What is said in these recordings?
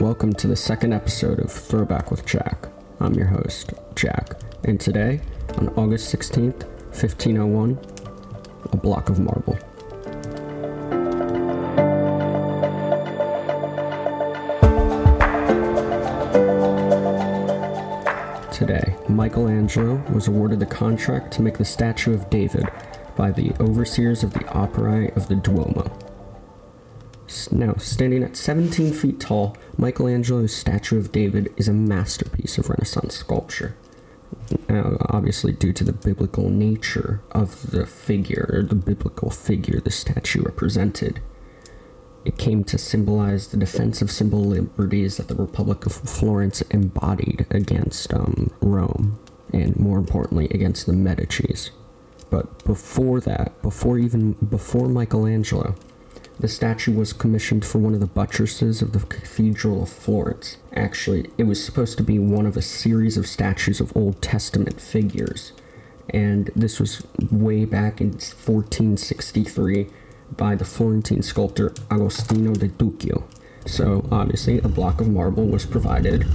Welcome to the second episode of Throwback with Jack. I'm your host, Jack, and today, on August 16th, 1501, a block of marble. Today, Michelangelo was awarded the contract to make the statue of David by the overseers of the Opera of the Duomo. Now, standing at 17 feet tall, Michelangelo's statue of David is a masterpiece of Renaissance sculpture. Now, obviously, due to the biblical nature of the figure, or the biblical figure the statue represented, it came to symbolize the defense of liberties that the Republic of Florence embodied against um, Rome, and more importantly, against the Medicis. But before that, before even before Michelangelo, the statue was commissioned for one of the buttresses of the Cathedral of Florence. Actually, it was supposed to be one of a series of statues of Old Testament figures. And this was way back in 1463 by the Florentine sculptor Agostino de Duccio. So, obviously, a block of marble was provided.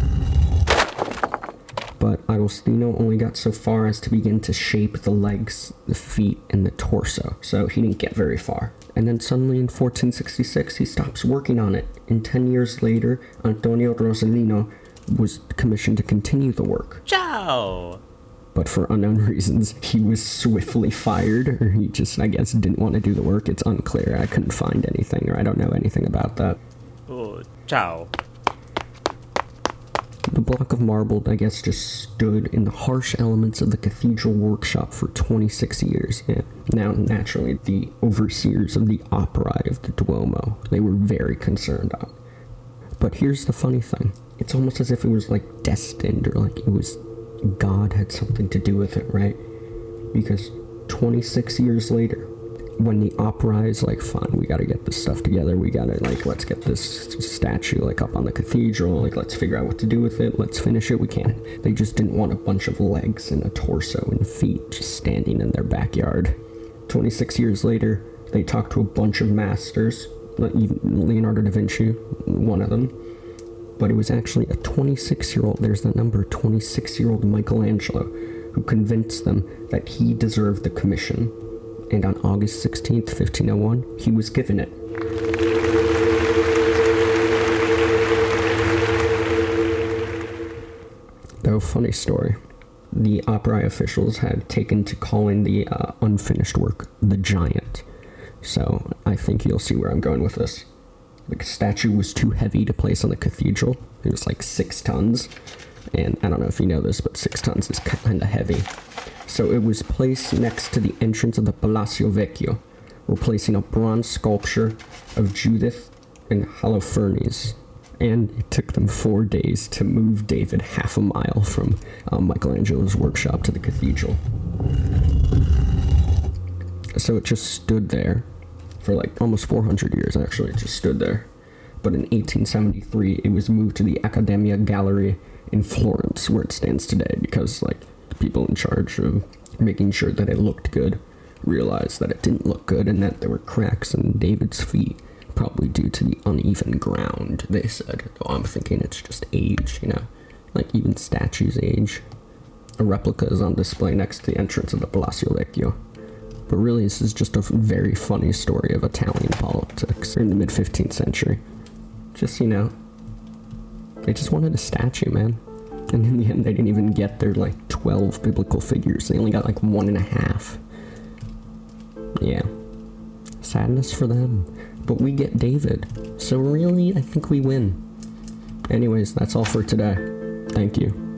But Agostino only got so far as to begin to shape the legs, the feet, and the torso, so he didn't get very far. And then suddenly in 1466, he stops working on it. And 10 years later, Antonio Rossellino was commissioned to continue the work. Ciao! But for unknown reasons, he was swiftly fired, or he just, I guess, didn't want to do the work. It's unclear. I couldn't find anything, or I don't know anything about that. Oh, ciao. The block of marble, I guess, just stood in the harsh elements of the cathedral workshop for 26 years. Yeah. Now, naturally, the overseers of the opera of the Duomo, they were very concerned on. But here's the funny thing. It's almost as if it was like destined or like it was God had something to do with it, right? Because 26 years later, when the opera is like, fine, we gotta get this stuff together. We gotta like, let's get this statue like up on the cathedral. Like, let's figure out what to do with it. Let's finish it. We can't. They just didn't want a bunch of legs and a torso and feet just standing in their backyard. 26 years later, they talked to a bunch of masters, Leonardo da Vinci, one of them. But it was actually a 26 year old, there's that number, 26 year old Michelangelo, who convinced them that he deserved the commission and on August 16th, 1501, he was given it. Though, funny story, the opera officials had taken to calling the uh, unfinished work the Giant. So, I think you'll see where I'm going with this. The statue was too heavy to place on the cathedral. It was like six tons. And I don't know if you know this, but six tons is kind of heavy. So it was placed next to the entrance of the Palazzo Vecchio, replacing a bronze sculpture of Judith and Holofernes. And it took them four days to move David half a mile from um, Michelangelo's workshop to the cathedral. So it just stood there for like almost 400 years, actually. It just stood there. But in 1873, it was moved to the Accademia Gallery in Florence, where it stands today, because like people in charge of making sure that it looked good realized that it didn't look good and that there were cracks in David's feet, probably due to the uneven ground. They said. Though I'm thinking it's just age, you know, like even statues age. A replica is on display next to the entrance of the Palazzo Vecchio. But really, this is just a very funny story of Italian politics in the mid 15th century. Just, you know, they just wanted a statue, man. And in the end, they didn't even get their like 12 biblical figures. They only got like one and a half. Yeah. Sadness for them. But we get David. So really, I think we win. Anyways, that's all for today. Thank you.